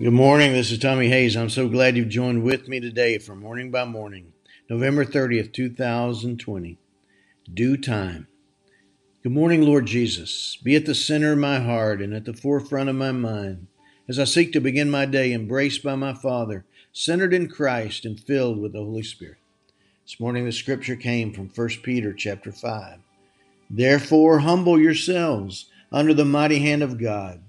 Good morning. This is Tommy Hayes. I'm so glad you've joined with me today for Morning by Morning, November 30th, 2020. Due time. Good morning, Lord Jesus. Be at the center of my heart and at the forefront of my mind as I seek to begin my day embraced by my Father, centered in Christ and filled with the Holy Spirit. This morning the scripture came from 1 Peter chapter 5. Therefore humble yourselves under the mighty hand of God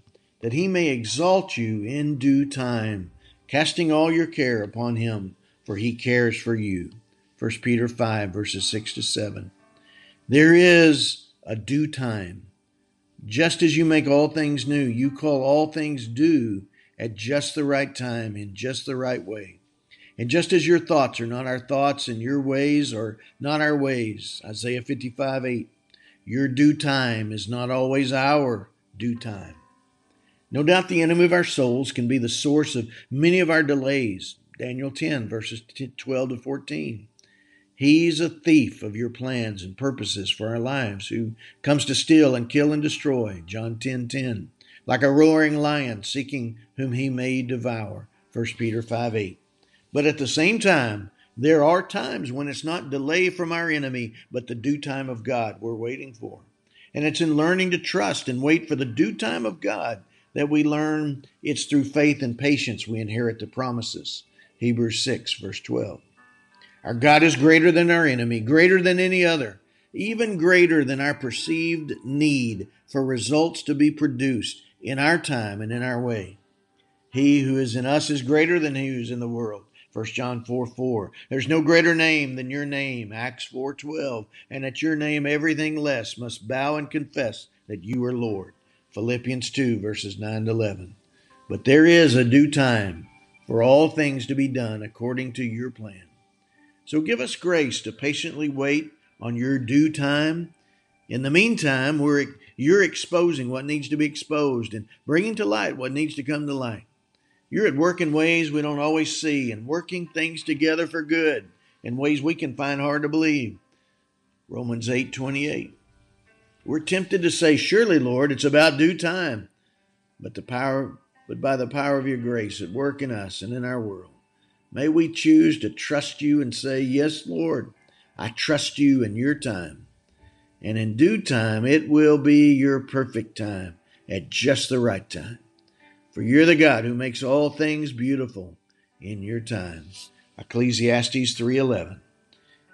that he may exalt you in due time, casting all your care upon him, for he cares for you. 1 Peter 5, verses 6 to 7. There is a due time. Just as you make all things new, you call all things due at just the right time, in just the right way. And just as your thoughts are not our thoughts, and your ways are not our ways, Isaiah 55 8, your due time is not always our due time. No doubt the enemy of our souls can be the source of many of our delays. Daniel 10, verses 12 to 14. He's a thief of your plans and purposes for our lives, who comes to steal and kill and destroy. John 10, 10. Like a roaring lion seeking whom he may devour. 1 Peter 5, 8. But at the same time, there are times when it's not delay from our enemy, but the due time of God we're waiting for. And it's in learning to trust and wait for the due time of God that we learn it's through faith and patience we inherit the promises. Hebrews 6, verse 12. Our God is greater than our enemy, greater than any other, even greater than our perceived need for results to be produced in our time and in our way. He who is in us is greater than he who is in the world. 1 John 4 4. There's no greater name than your name. Acts 4 12. And at your name everything less must bow and confess that you are Lord. Philippians 2, verses 9 to 11. But there is a due time for all things to be done according to your plan. So give us grace to patiently wait on your due time. In the meantime, we're, you're exposing what needs to be exposed and bringing to light what needs to come to light. You're at work in ways we don't always see and working things together for good in ways we can find hard to believe. Romans 8 28. We're tempted to say, Surely, Lord, it's about due time. But the power, but by the power of your grace at work in us and in our world, may we choose to trust you and say, Yes, Lord, I trust you in your time. And in due time, it will be your perfect time at just the right time. For you're the God who makes all things beautiful in your time. Ecclesiastes 3:11.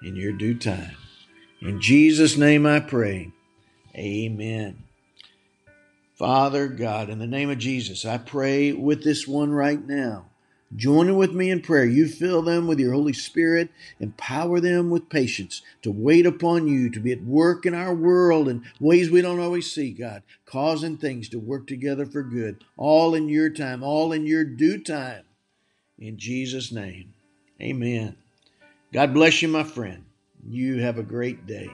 In your due time. In Jesus' name I pray. Amen. Father God, in the name of Jesus, I pray with this one right now. Join with me in prayer. You fill them with your Holy Spirit, empower them with patience to wait upon you, to be at work in our world in ways we don't always see, God, causing things to work together for good, all in your time, all in your due time. In Jesus' name, amen. God bless you, my friend. You have a great day.